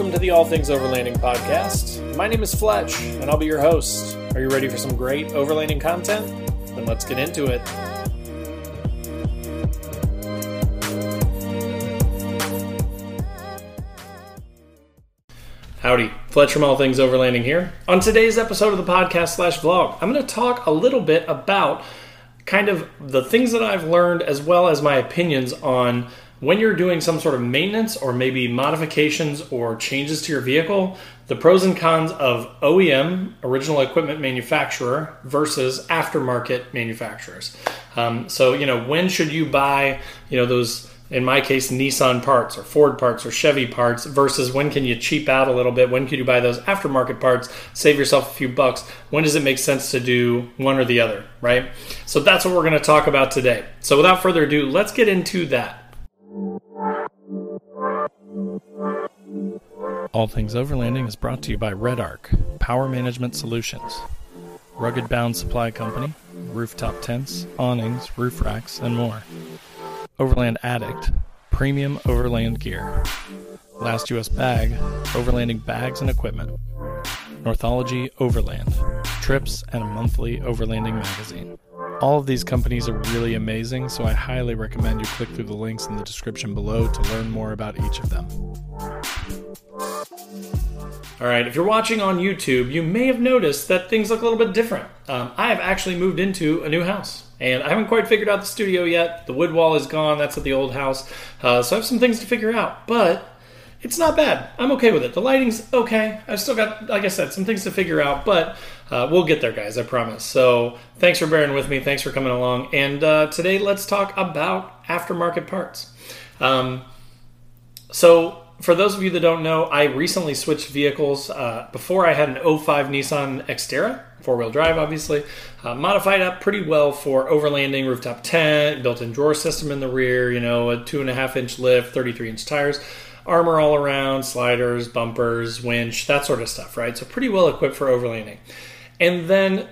welcome to the All Things Overlanding podcast. My name is Fletch, and I'll be your host. Are you ready for some great overlanding content? Then let's get into it. Howdy, Fletch from All Things Overlanding here. On today's episode of the podcast slash vlog, I'm going to talk a little bit about kind of the things that I've learned as well as my opinions on when you're doing some sort of maintenance or maybe modifications or changes to your vehicle, the pros and cons of OEM, original equipment manufacturer, versus aftermarket manufacturers. Um, so, you know, when should you buy, you know, those, in my case, Nissan parts or Ford parts or Chevy parts versus when can you cheap out a little bit? When can you buy those aftermarket parts, save yourself a few bucks? When does it make sense to do one or the other, right? So that's what we're to talk about today. So without further ado, let's get into that. All Things Overlanding is brought to you by REDARC, Power Management Solutions, Rugged Bound Supply Company, rooftop tents, awnings, roof racks, and more. Overland Addict, premium overland gear. Last US Bag, overlanding bags and equipment. Northology Overland, trips and a monthly overlanding magazine. All of these companies are really amazing, so I highly recommend you click through the links in the description below to learn more about each of them. All right, if you're watching on YouTube, you may have noticed that things look a little bit different. Um, I have actually moved into a new house, and I haven't quite figured out the studio yet. The wood wall is gone, that's at the old house. Uh, so I have some things to figure out, but it's not bad. I'm okay with it. The lighting's okay. I've still got, like I said, some things to figure out, but uh, we'll get there, guys, I promise. So thanks for bearing with me. Thanks for coming along. And uh, today, let's talk about aftermarket parts. Um, so for those of you that don't know, I recently switched vehicles. Uh, before I had an 05 Nissan Xterra, four wheel drive, obviously, uh, modified up pretty well for overlanding, rooftop tent, built in drawer system in the rear, you know, a two and a half inch lift, 33 inch tires, armor all around, sliders, bumpers, winch, that sort of stuff, right? So pretty well equipped for overlanding. And then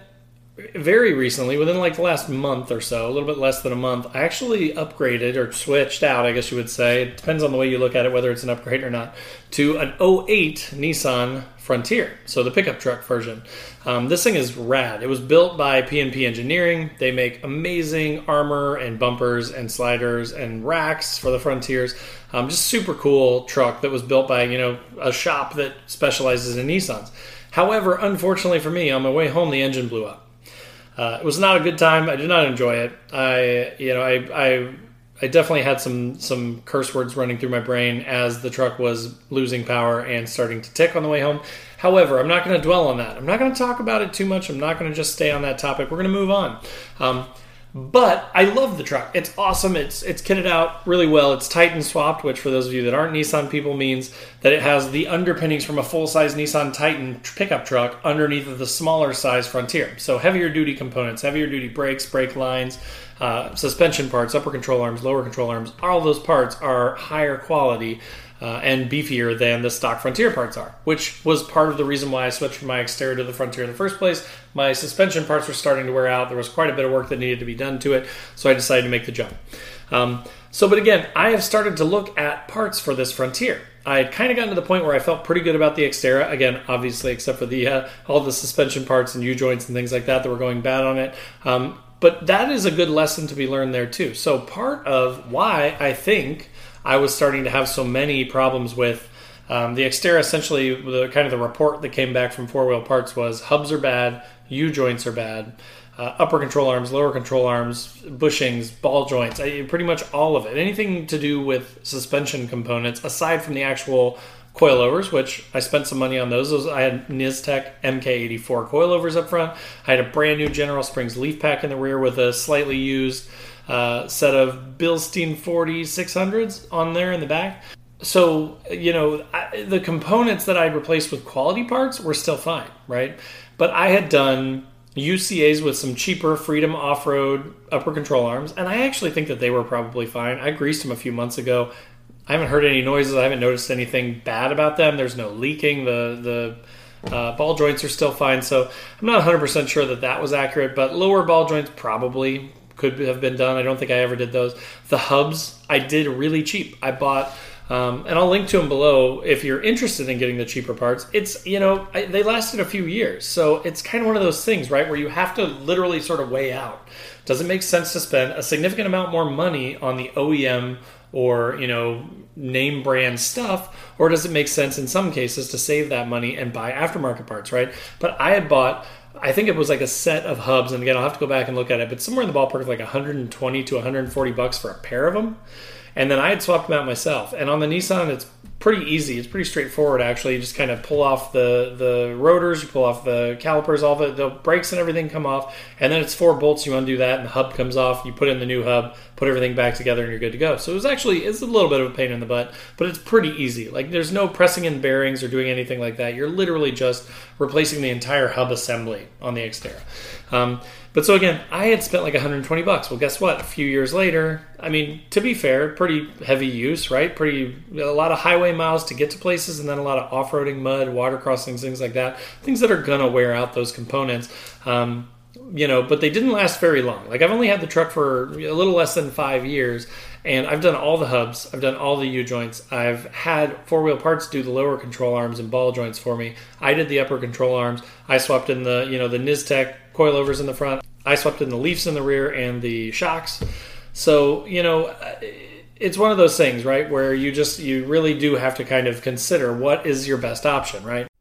very recently, within like the last month or so, a little bit less than a month, I actually upgraded or switched out, I guess you would say. It depends on the way you look at it, whether it's an upgrade or not, to an 08 Nissan Frontier, so the pickup truck version. Um, this thing is rad. It was built by PNP Engineering. They make amazing armor and bumpers and sliders and racks for the Frontiers. Um, just super cool truck that was built by you know a shop that specializes in Nissans. However, unfortunately for me, on my way home, the engine blew up. Uh, it was not a good time. I did not enjoy it. I, you know, I, I, I definitely had some some curse words running through my brain as the truck was losing power and starting to tick on the way home. However, I'm not going to dwell on that. I'm not going to talk about it too much. I'm not going to just stay on that topic. We're going to move on. Um, but I love the truck. It's awesome. It's it's kitted out really well. It's Titan swapped, which for those of you that aren't Nissan people means that it has the underpinnings from a full size Nissan Titan pickup truck underneath of the smaller size Frontier. So heavier duty components, heavier duty brakes, brake lines, uh, suspension parts, upper control arms, lower control arms. All those parts are higher quality uh, and beefier than the stock Frontier parts are, which was part of the reason why I switched from my Xterra to the Frontier in the first place. My suspension parts were starting to wear out. There was quite a bit of work that needed to be done to it, so I decided to make the jump. Um, so, but again, I have started to look at parts for this Frontier. I had kind of gotten to the point where I felt pretty good about the Xterra. Again, obviously, except for the uh, all the suspension parts and U joints and things like that that were going bad on it. Um, but that is a good lesson to be learned there too. So part of why I think I was starting to have so many problems with um, the Xterra. Essentially, the kind of the report that came back from Four Wheel Parts was hubs are bad, U joints are bad, uh, upper control arms, lower control arms, bushings, ball joints, I, pretty much all of it. Anything to do with suspension components, aside from the actual coilovers, which I spent some money on those. those I had Niztek MK84 coilovers up front. I had a brand new General Springs leaf pack in the rear with a slightly used uh, set of Bilstein 40 600s on there in the back. So, you know, I, the components that I'd replaced with quality parts were still fine, right? But I had done UCAs with some cheaper Freedom off road upper control arms, and I actually think that they were probably fine. I greased them a few months ago. I haven't heard any noises. I haven't noticed anything bad about them. There's no leaking. The the uh, ball joints are still fine. So I'm not 100% sure that that was accurate, but lower ball joints probably could have been done. I don't think I ever did those. The hubs I did really cheap. I bought Um, and I'll link to them below if you're interested in getting the cheaper parts. It's, you know, I, they lasted a few years. So it's kind of one of those things, right, where you have to literally sort of weigh out. Does it make sense to spend a significant amount more money on the OEM or, you know, name brand stuff? Or does it make sense in some cases to save that money and buy aftermarket parts, right? But I had bought I think it was like a set of hubs, and again, I'll have to go back and look at it, but somewhere in the ballpark of like 120 to 140 bucks for a pair of them. And then I had swapped them out myself. And on the Nissan, it's pretty easy. It's pretty straightforward, actually. You just kind of pull off the, the rotors, you pull off the calipers, all the, the brakes and everything come off. And then it's four bolts. You undo that, and the hub comes off. You put in the new hub, put everything back together, and you're good to go. So it was actually it's a little bit of a pain in the butt, but it's pretty easy. Like there's no pressing in bearings or doing anything like that. You're literally just replacing the entire hub assembly on the Xterra. Um, but so again, I had spent like 120 bucks. Well, guess what? A few years later, I mean, to be fair, pretty heavy use, right? Pretty a lot of highway miles to get to places, and then a lot of off-roading, mud, water crossings, things like that. Things that are gonna wear out those components. Um, you know, but they didn't last very long. Like I've only had the truck for a little less than five years, and I've done all the hubs, I've done all the U joints, I've had four wheel parts do the lower control arms and ball joints for me. I did the upper control arms. I swapped in the you know the Niztek coilovers in the front. I swapped in the leafs in the rear and the shocks. So you know. It's one of those things, right, where you just you really do have to kind of consider what is your best option, right?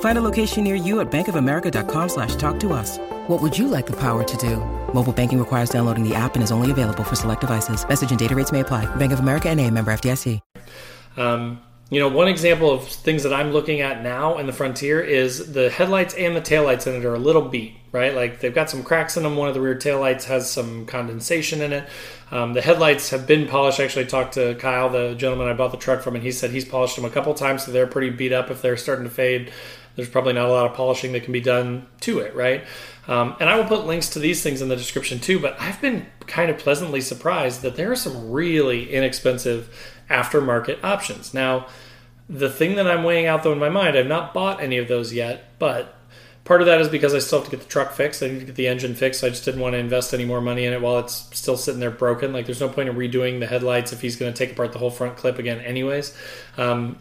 Find a location near you at bankofamerica.com slash talk to us. What would you like the power to do? Mobile banking requires downloading the app and is only available for select devices. Message and data rates may apply. Bank of America and a member FDIC. Um, you know, one example of things that I'm looking at now in the Frontier is the headlights and the taillights in it are a little beat, right? Like they've got some cracks in them. One of the rear taillights has some condensation in it. Um, the headlights have been polished. I Actually, talked to Kyle, the gentleman I bought the truck from, and he said he's polished them a couple times, so they're pretty beat up if they're starting to fade there's probably not a lot of polishing that can be done to it, right? Um, and I will put links to these things in the description too. But I've been kind of pleasantly surprised that there are some really inexpensive aftermarket options. Now, the thing that I'm weighing out though in my mind, I've not bought any of those yet, but part of that is because I still have to get the truck fixed. I need to get the engine fixed. I just didn't want to invest any more money in it while it's still sitting there broken. Like, there's no point in redoing the headlights if he's going to take apart the whole front clip again, anyways. Um,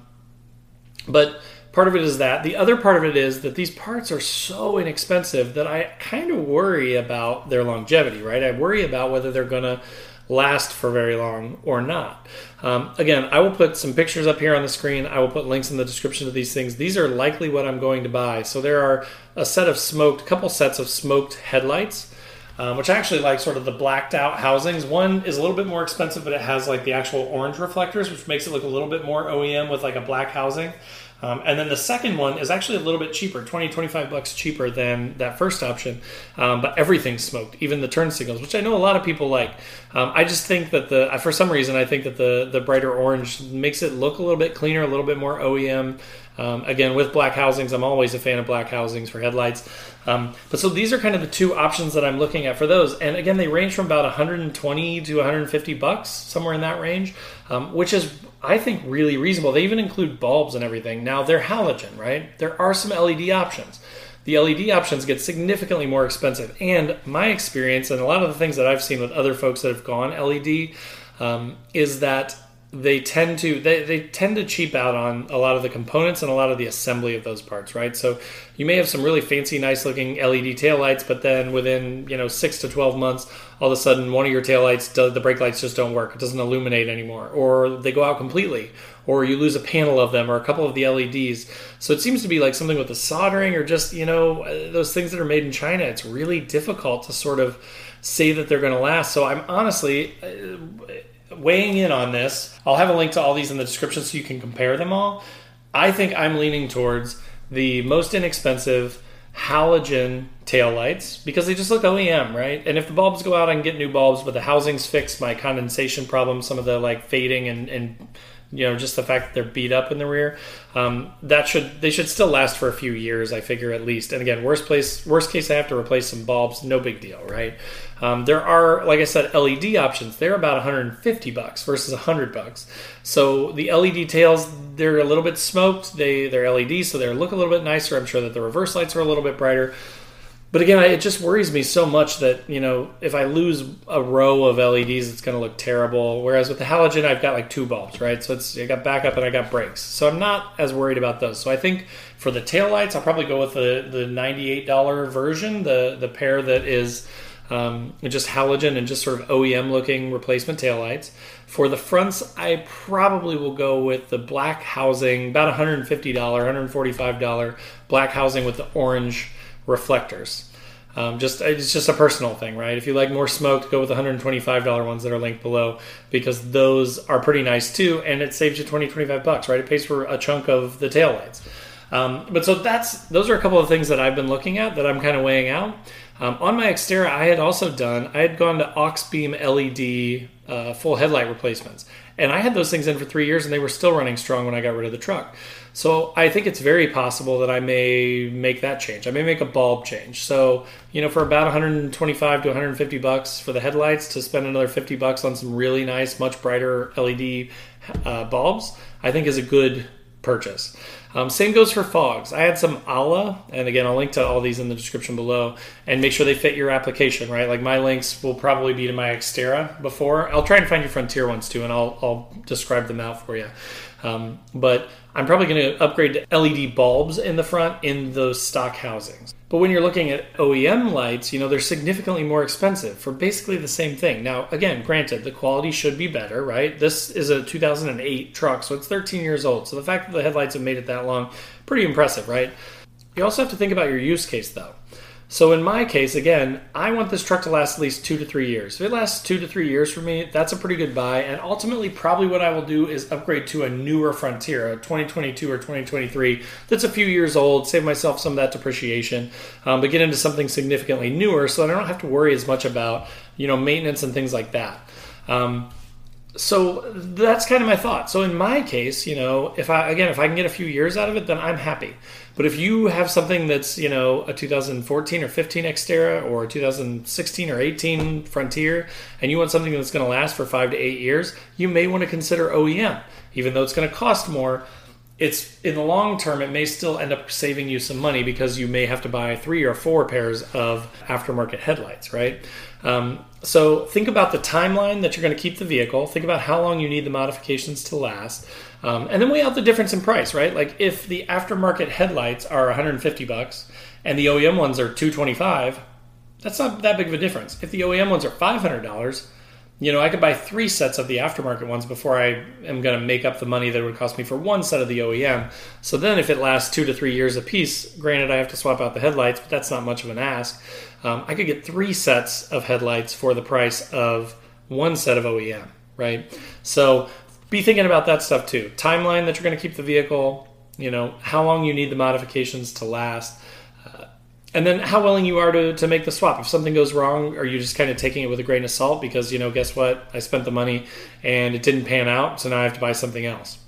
but Part of it is that. The other part of it is that these parts are so inexpensive that I kind of worry about their longevity, right? I worry about whether they're going to last for very long or not. Um, again, I will put some pictures up here on the screen. I will put links in the description of these things. These are likely what I'm going to buy. So there are a set of smoked, couple sets of smoked headlights. Um, which I actually like sort of the blacked out housings. One is a little bit more expensive, but it has like the actual orange reflectors, which makes it look a little bit more OEM with like a black housing. Um, and then the second one is actually a little bit cheaper 20, 25 bucks cheaper than that first option. Um, but everything's smoked, even the turn signals, which I know a lot of people like. Um, I just think that the, for some reason, I think that the, the brighter orange makes it look a little bit cleaner, a little bit more OEM. Um, again, with black housings, I'm always a fan of black housings for headlights. Um, but so these are kind of the two options that I'm looking at for those. And again, they range from about 120 to 150 bucks, somewhere in that range, um, which is, I think, really reasonable. They even include bulbs and everything. Now, they're halogen, right? There are some LED options. The LED options get significantly more expensive. And my experience, and a lot of the things that I've seen with other folks that have gone LED, um, is that they tend to they, they tend to cheap out on a lot of the components and a lot of the assembly of those parts right? So you may have some really fancy nice looking led taillights but then within you know 6 to 12 months all of a sudden one of your tail taillights the brake lights just don't work. It doesn't illuminate anymore. Or they go out completely. Or you lose a panel of them or a couple of the leds so it seems to be like something with the soldering or just you know uh, those things that are made in china it's really difficult to sort of say that they're going to last. So i'm honestly uh, weighing in on this, I'll have a link to all these in the description so you can compare them all. I think I'm leaning towards the most inexpensive halogen taillights because they just look OEM, right? And if the bulbs go out, I can get new bulbs, but the housings fix my condensation problem, some of the like fading and, and you know, just the fact that they're beat up in the rear, um, that should they should still last for a few years, I figure at least. And again, worst place, worst case, I have to replace some bulbs, no big deal, right? Um, there are, like I said, LED options. They're about 150 bucks versus 100 bucks. So the LED tails, they're a little bit smoked. They they're LED, so they look a little bit nicer. I'm sure that the reverse lights are a little bit brighter. But again, it just worries me so much that you know if I lose a row of LEDs, it's going to look terrible. Whereas with the halogen, I've got like two bulbs, right? So it's I got backup and I got brakes, so I'm not as worried about those. So I think for the tail lights, I'll probably go with the the ninety eight dollar version, the the pair that is um, just halogen and just sort of OEM looking replacement taillights. For the fronts, I probably will go with the black housing, about $150, $145 black housing with the orange reflectors. Um, just it's just a personal thing, right? If you like more smoked, go with the $125 ones that are linked below because those are pretty nice too, and it saves you 20, 25 bucks, right? It pays for a chunk of the taillights. Um, but so that's those are a couple of things that I've been looking at that I'm kind of weighing out. Um, on my Xterra, I had also done I had gone to Auxbeam LED uh, full headlight replacements, and I had those things in for three years, and they were still running strong when I got rid of the truck. So I think it's very possible that I may make that change. I may make a bulb change. So you know, for about 125 to 150 bucks for the headlights, to spend another 50 bucks on some really nice, much brighter LED uh, bulbs, I think is a good purchase. Um, same goes for fogs. I had some Ala, and again, I'll link to all these in the description below, and make sure they fit your application, right? Like my links will probably be to my Xterra before. I'll try and find your Frontier ones too, and I'll, I'll describe them out for you. Um, but I'm probably going to upgrade to LED bulbs in the front in those stock housings. But when you're looking at OEM lights, you know, they're significantly more expensive for basically the same thing. Now, again, granted, the quality should be better, right? This is a 2008 truck, so it's 13 years old. So the fact that the headlights have made it that long, pretty impressive, right? You also have to think about your use case, though. So in my case, again, I want this truck to last at least two to three years. If it lasts two to three years for me, that's a pretty good buy. And ultimately, probably what I will do is upgrade to a newer Frontier, a 2022 or 2023, that's a few years old, save myself some of that depreciation, um, but get into something significantly newer so I don't have to worry as much about you know maintenance and things like that. Um, so that's kind of my thought. So in my case, you know, if I again if I can get a few years out of it, then I'm happy. But if you have something that's you know a 2014 or 15 Xterra or 2016 or 18 Frontier, and you want something that's going to last for five to eight years, you may want to consider OEM, even though it's going to cost more. It's in the long term, it may still end up saving you some money because you may have to buy three or four pairs of aftermarket headlights, right? Um, so think about the timeline that you're going to keep the vehicle. Think about how long you need the modifications to last, um, and then weigh out the difference in price. Right? Like if the aftermarket headlights are 150 bucks and the OEM ones are 225, that's not that big of a difference. If the OEM ones are 500 dollars, you know I could buy three sets of the aftermarket ones before I am going to make up the money that it would cost me for one set of the OEM. So then, if it lasts two to three years a piece, granted I have to swap out the headlights, but that's not much of an ask um, I could get three sets of headlights for the price of one set of OEM, right? So be thinking about that stuff too. Timeline that you're going to keep the vehicle, you know, how long you need the modifications to last, and then how willing you are to, to make the swap. If something goes wrong, are you just kind of taking it with a grain of salt because, you know, guess what? I spent the money and it didn't pan out, so now I have to buy something else.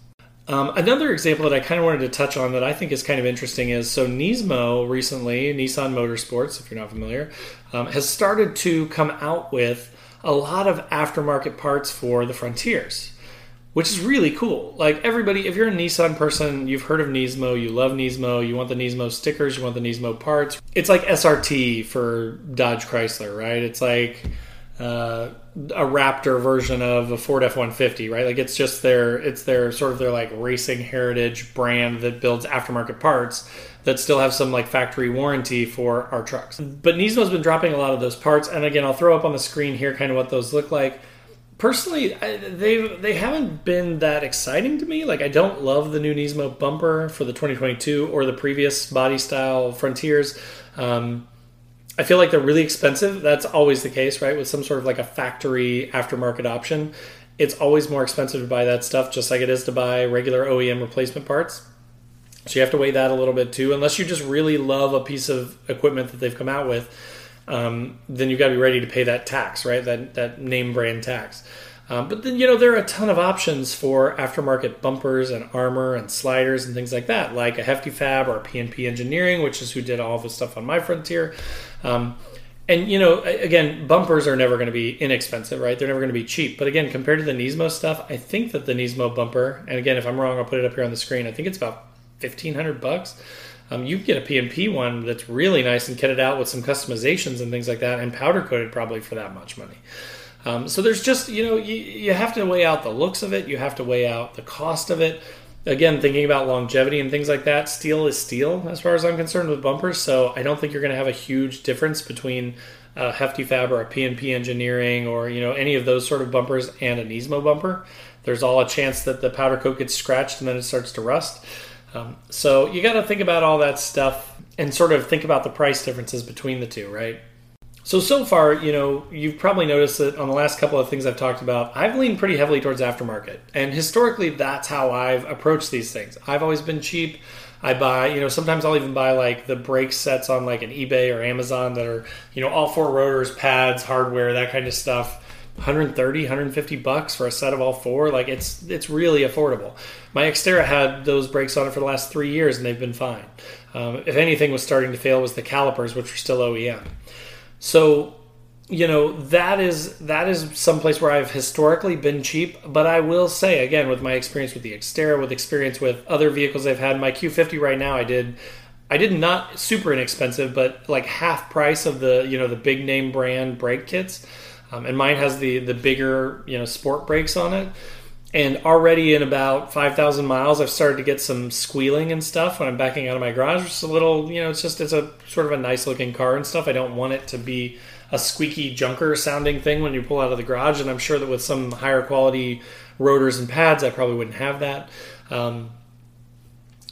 Um, another example that I kind of wanted to touch on that I think is kind of interesting is so Nismo recently, Nissan Motorsports, if you're not familiar, um, has started to come out with a lot of aftermarket parts for the Frontiers, which is really cool. Like everybody, if you're a Nissan person, you've heard of Nismo, you love Nismo, you want the Nismo stickers, you want the Nismo parts. It's like SRT for Dodge Chrysler, right? It's like uh, a Raptor version of a Ford F one fifty, right? Like it's just their it's their sort of their like racing heritage brand that builds aftermarket parts that still have some like factory warranty for our trucks. But Nismo's been dropping a lot of those parts, and again, I'll throw up on the screen here kind of what those look like. Personally, they they haven't been that exciting to me. Like I don't love the new Nismo bumper for the 2022 or the previous body style Frontiers. Um, I feel like they're really expensive. That's always the case, right? With some sort of like a factory aftermarket option, it's always more expensive to buy that stuff, just like it is to buy regular OEM replacement parts. So you have to weigh that a little bit too. Unless you just really love a piece of equipment that they've come out with, um, then you've got to be ready to pay that tax, right? That that name brand tax. Um, but then, you know, there are a ton of options for aftermarket bumpers and armor and sliders and things like that, like a Hefty Fab or PNP Engineering, which is who did all of the stuff on my Frontier. Um, and you know, again, bumpers are never going to be inexpensive, right? They're never going to be cheap. But again, compared to the Nismo stuff, I think that the Nismo bumper, and again, if I'm wrong, I'll put it up here on the screen. I think it's about fifteen hundred bucks. Um, you get a PNP one that's really nice and kit it out with some customizations and things like that, and powder coated probably for that much money. Um, so there's just you know you, you have to weigh out the looks of it, you have to weigh out the cost of it again, thinking about longevity and things like that, steel is steel as far as I'm concerned with bumpers. So I don't think you're going to have a huge difference between a Hefty Fab or a PNP Engineering or you know any of those sort of bumpers and a Nismo bumper. There's all a chance that the powder coat gets scratched and then it starts to rust. Um, so you got to think about all that stuff and sort of think about the price differences between the two, right? So, so far, you know, you've probably noticed that on the last couple of things I've talked about, I've leaned pretty heavily towards aftermarket. And historically, that's how I've approached these things. I've always been cheap. I buy, you know, sometimes I'll even buy like the brake sets on like an eBay or Amazon that are, you know, all four rotors, pads, hardware, that kind of stuff. 130 150 bucks for a set of all four. Like it's it's really affordable. My xterra had those brakes on it for the last three years and they've been fine. Um, if anything was starting to fail was the calipers which were still oem so, you know, that is that is someplace where I've historically been cheap, but I will say again with my experience with the Xterra, with experience with other vehicles I've had, my Q50 right now I did I did not super inexpensive, but like half price of the, you know, the big name brand brake kits. Um, and mine has the the bigger, you know, sport brakes on it. And already in about 5000 miles i've started to get some squealing and stuff when i'm backing out of my garage it's a little you know it's just it's a sort of a nice looking car and stuff. I don't want it to be a squeaky junker sounding thing when you pull out of the garage. And i'm sure that with some higher quality rotors and pads i probably wouldn't have that. Um,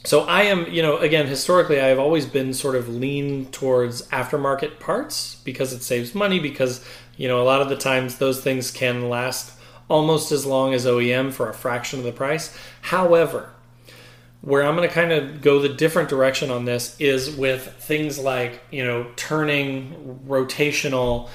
so i am you know again historically i've always been sort of lean towards aftermarket parts because it saves money because you know a lot of the times those things can last almost as long as OEM for a fraction of the price. However, where I'm going to kind of go the different direction on this is with things like, you know, turning rotational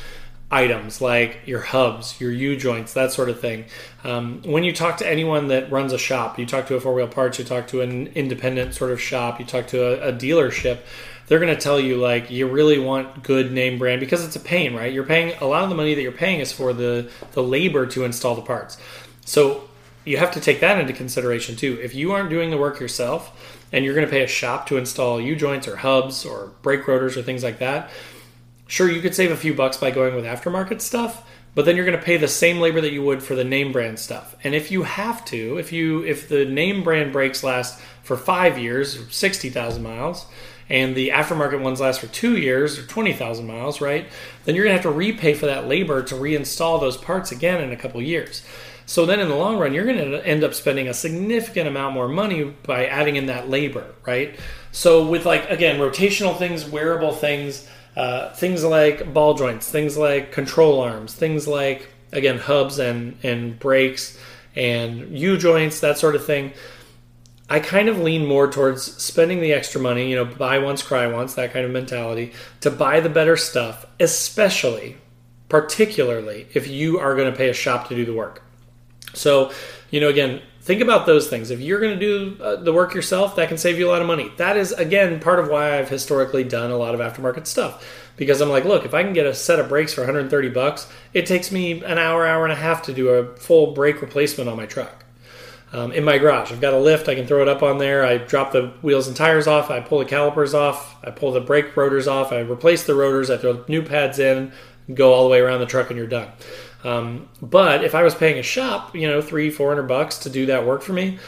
items like your hubs, your U joints, that sort of thing. Um, when you talk to anyone that runs a shop, you talk to a four wheel parts, you talk to an independent sort of shop, you talk to a, a dealership, they're going to tell you like you really want good name brand because it's a pain, right? You're paying a lot of the money that you're paying is for the the labor to install the parts. So you have to take that into consideration too. If you aren't doing the work yourself and you're going to pay a shop to install U joints or hubs or brake rotors or things like that, sure you could save a few bucks by going with aftermarket stuff, but then you're going to pay the same labor that you would for the name brand stuff. And if you have to, if you if the name brand brakes last for 5 years, 60,000 miles, and the aftermarket ones last for two years or 20,000 miles, right? Then you're going to have to repay for that labor to reinstall those parts again in a couple years. So then in the long run, you're going to end up spending a significant amount more money by adding in that labor, right? So with like, again, rotational things, wearable things, uh, things like ball joints, things like control arms, things like, again, hubs and, and brakes and U joints, that sort of thing I kind of lean more towards spending the extra money, you know, buy once, cry once, that kind of mentality, to buy the better stuff, especially, particularly, if you are going to pay a shop to do the work. So, you know, again, think about those things. If you're going to do uh, the work yourself, that can save you a lot of money. That is, again, part of why I've historically done a lot of aftermarket stuff. Because I'm like, look, if I can get a set of brakes for 130 bucks, it takes me an hour, hour and a half to do a full brake replacement on my truck um, in my garage. I've got a lift. I can throw it up on there. I drop the wheels and tires off. I pull the calipers off. I pull the brake rotors off. I replace the rotors. I throw new pads in. Go all the way around the truck, and you're done. Um, but if I was paying a shop, you know, three, four hundred bucks to do that work for me,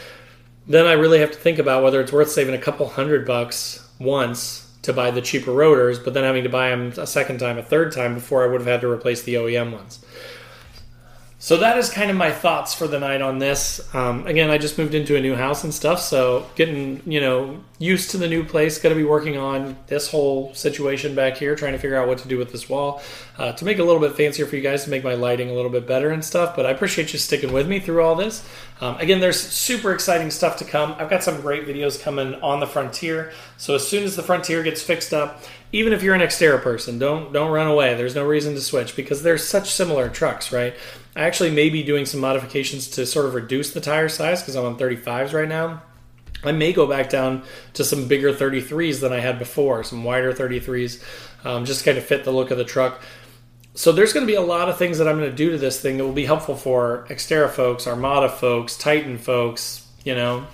then I really have to think about whether it's worth saving a couple hundred bucks once to buy the cheaper rotors, but then having to buy them a second time, a third time before I would have had to replace the OEM ones. So that is kind of my thoughts for the night on this. Um, again, I just moved into a new house and stuff, so getting you know used to the new place. Going to be working on this whole situation back here, trying to figure out what to do with this wall uh, to make it a little bit fancier for you guys, to make my lighting a little bit better and stuff. But I appreciate you sticking with me through all this. Um, again, there's super exciting stuff to come. I've got some great videos coming on the Frontier. So as soon as the Frontier gets fixed up, even if you're an Xterra person, don't don't run away. There's no reason to switch because they're such similar trucks, right? I actually may be doing some modifications to sort of reduce the tire size because I'm on 35s right now. I may go back down to some bigger 33s than I had before, some wider 33s, um, just kind of fit the look of the truck. So there's going to be a lot of things that I'm going to do to this thing that will be helpful for Xterra folks, Armada folks, Titan folks, you know,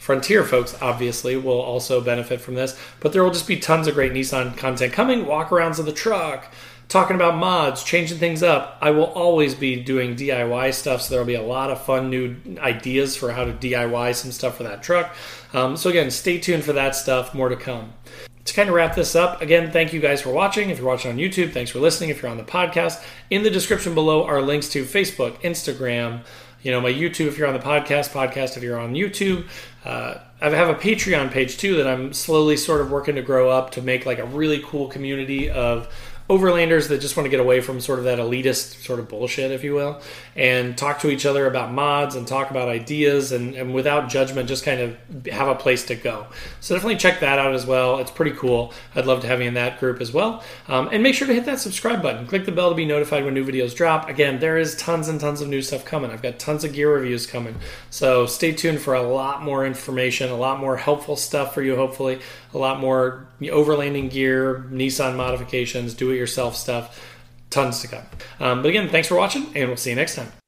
Frontier folks obviously will also benefit from this, but there will just be tons of great Nissan content coming, walk arounds of the truck, talking about mods, changing things up. I will always be doing DIY stuff, so there will be a lot of fun new ideas for how to DIY some stuff for that truck. Um, so, again, stay tuned for that stuff, more to come. To kind of wrap this up, again, thank you guys for watching. If you're watching on YouTube, thanks for listening. If you're on the podcast, in the description below are links to Facebook, Instagram, you know, my YouTube if you're on the podcast, podcast if you're on YouTube. Uh, I have a Patreon page too that I'm slowly sort of working to grow up to make like a really cool community of overlanders that just want to get away from sort of that elitist sort of bullshit, if you will, and talk to each other about mods and talk about ideas and, and without judgment, just kind of have a place to go. So definitely check that out as well. It's pretty cool. I'd love to have you in that group as well. Um, and make sure to hit that subscribe button. Click the bell to be notified when new videos drop. Again, there is tons and tons of new stuff coming. I've got tons of gear reviews coming. So stay tuned for a lot more information, a lot more helpful stuff for you, hopefully, a lot more overlanding gear, Nissan modifications, do it yourself stuff. Tons to come. Um, but again, thanks for watching, and we'll see you next time.